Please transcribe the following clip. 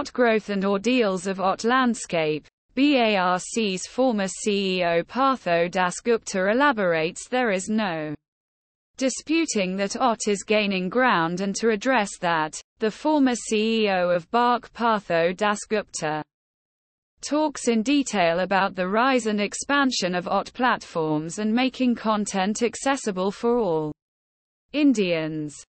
about growth and ordeals of OTT landscape. BARC's former CEO Partho Dasgupta elaborates there is no disputing that OTT is gaining ground and to address that, the former CEO of BARC Partho Dasgupta talks in detail about the rise and expansion of OTT platforms and making content accessible for all Indians.